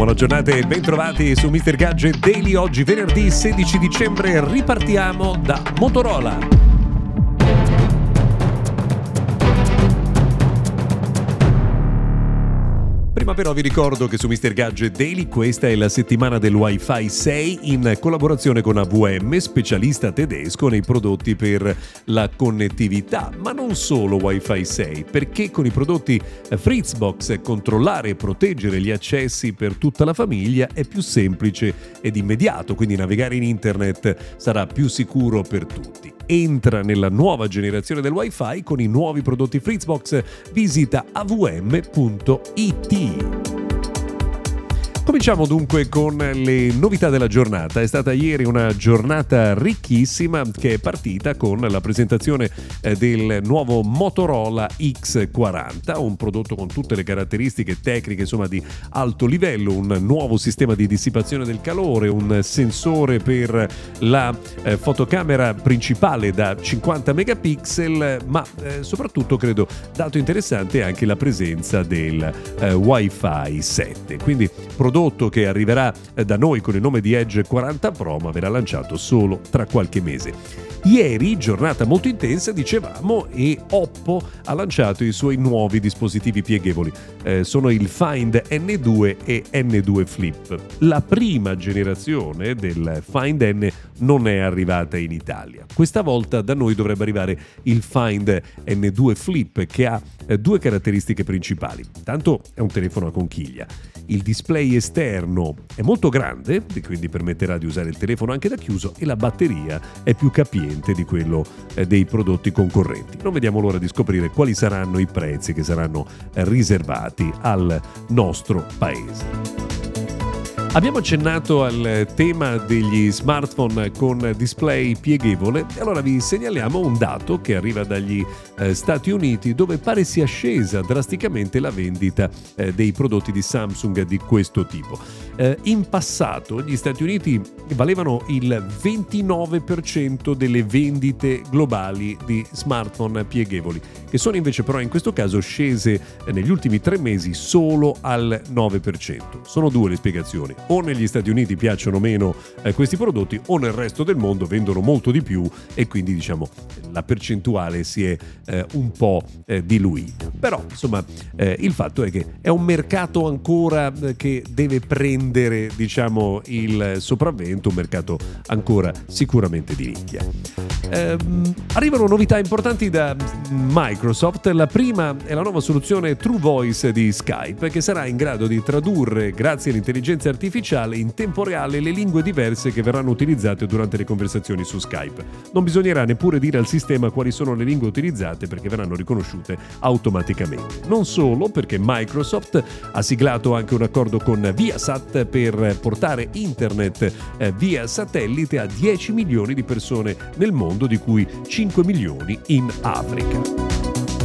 Buona giornata e bentrovati su Mr. Gadget Daily. Oggi venerdì 16 dicembre ripartiamo da Motorola. Prima però vi ricordo che su Mr. Gadget Daily questa è la settimana del Wi-Fi 6 in collaborazione con AVM, specialista tedesco nei prodotti per la connettività, ma non solo Wi-Fi 6, perché con i prodotti Fritzbox controllare e proteggere gli accessi per tutta la famiglia è più semplice ed immediato, quindi navigare in internet sarà più sicuro per tutti entra nella nuova generazione del wifi con i nuovi prodotti Fritzbox, visita avm.it. Cominciamo dunque con le novità della giornata. È stata ieri una giornata ricchissima che è partita con la presentazione eh, del nuovo Motorola X40, un prodotto con tutte le caratteristiche tecniche insomma di alto livello, un nuovo sistema di dissipazione del calore, un sensore per la eh, fotocamera principale da 50 megapixel, ma eh, soprattutto credo dato interessante anche la presenza del eh, Wi-Fi 7. Quindi prodotto prodotto che arriverà eh, da noi con il nome di Edge 40 Pro ma verrà lanciato solo tra qualche mese. Ieri, giornata molto intensa, dicevamo, e Oppo ha lanciato i suoi nuovi dispositivi pieghevoli. Eh, sono il Find N2 e N2 Flip. La prima generazione del Find N non è arrivata in Italia. Questa volta da noi dovrebbe arrivare il Find N2 Flip che ha eh, due caratteristiche principali. Tanto è un telefono a conchiglia. Il display esterno è molto grande, quindi permetterà di usare il telefono anche da chiuso e la batteria è più capiente di quello eh, dei prodotti concorrenti. Non vediamo l'ora di scoprire quali saranno i prezzi che saranno eh, riservati al nostro paese. Abbiamo accennato al tema degli smartphone con display pieghevole e allora vi segnaliamo un dato che arriva dagli eh, Stati Uniti dove pare sia scesa drasticamente la vendita eh, dei prodotti di Samsung di questo tipo. Eh, in passato gli Stati Uniti valevano il 29% delle vendite globali di smartphone pieghevoli, che sono invece però in questo caso scese eh, negli ultimi tre mesi solo al 9%. Sono due le spiegazioni o negli Stati Uniti piacciono meno eh, questi prodotti o nel resto del mondo vendono molto di più e quindi diciamo la percentuale si è eh, un po' eh, diluita. Però insomma eh, il fatto è che è un mercato ancora eh, che deve prendere diciamo il sopravvento, un mercato ancora sicuramente di nicchia. Ehm, arrivano novità importanti da Microsoft. La prima è la nuova soluzione True Voice di Skype che sarà in grado di tradurre grazie all'intelligenza artificiale artificiale in tempo reale le lingue diverse che verranno utilizzate durante le conversazioni su Skype. Non bisognerà neppure dire al sistema quali sono le lingue utilizzate perché verranno riconosciute automaticamente. Non solo, perché Microsoft ha siglato anche un accordo con Viasat per portare internet eh, via satellite a 10 milioni di persone nel mondo, di cui 5 milioni in Africa.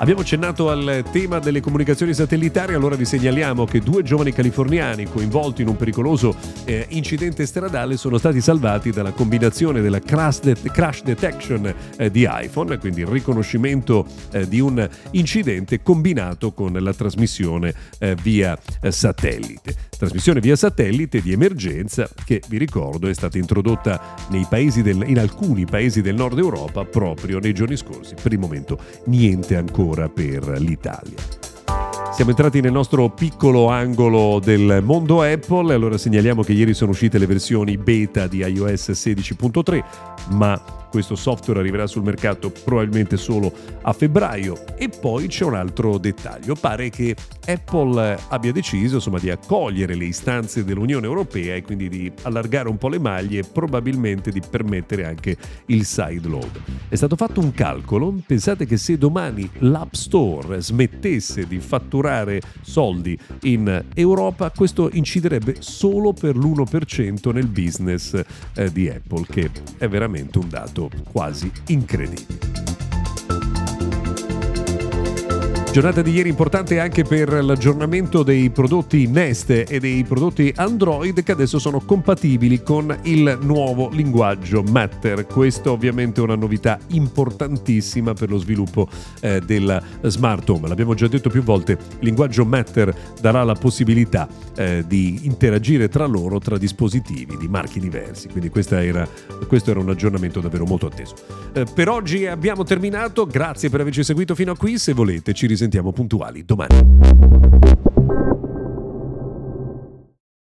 Abbiamo accennato al tema delle comunicazioni satellitari, allora vi segnaliamo che due giovani californiani coinvolti in un pericoloso eh, incidente stradale sono stati salvati dalla combinazione della crash, de- crash detection eh, di iPhone, quindi il riconoscimento eh, di un incidente combinato con la trasmissione eh, via satellite. Trasmissione via satellite di emergenza che vi ricordo è stata introdotta del, in alcuni paesi del nord Europa proprio nei giorni scorsi. Per il momento niente ancora ancora per l'Italia. Siamo entrati nel nostro piccolo angolo del mondo Apple, allora segnaliamo che ieri sono uscite le versioni beta di iOS 16.3, ma questo software arriverà sul mercato probabilmente solo a febbraio. E poi c'è un altro dettaglio, pare che Apple abbia deciso insomma, di accogliere le istanze dell'Unione Europea e quindi di allargare un po' le maglie e probabilmente di permettere anche il sideload. È stato fatto un calcolo, pensate che se domani l'App Store smettesse di fatturare soldi in Europa, questo inciderebbe solo per l'1% nel business eh, di Apple, che è veramente un dato quasi incredibile. Giornata di ieri importante anche per l'aggiornamento dei prodotti Nest e dei prodotti Android che adesso sono compatibili con il nuovo linguaggio Matter. Questa ovviamente è una novità importantissima per lo sviluppo eh, della smart home. L'abbiamo già detto più volte, il linguaggio Matter darà la possibilità eh, di interagire tra loro, tra dispositivi di marchi diversi. Quindi era, questo era un aggiornamento davvero molto atteso. Eh, per oggi abbiamo terminato, grazie per averci seguito fino a qui, se volete ci risentiamo puntuali domani.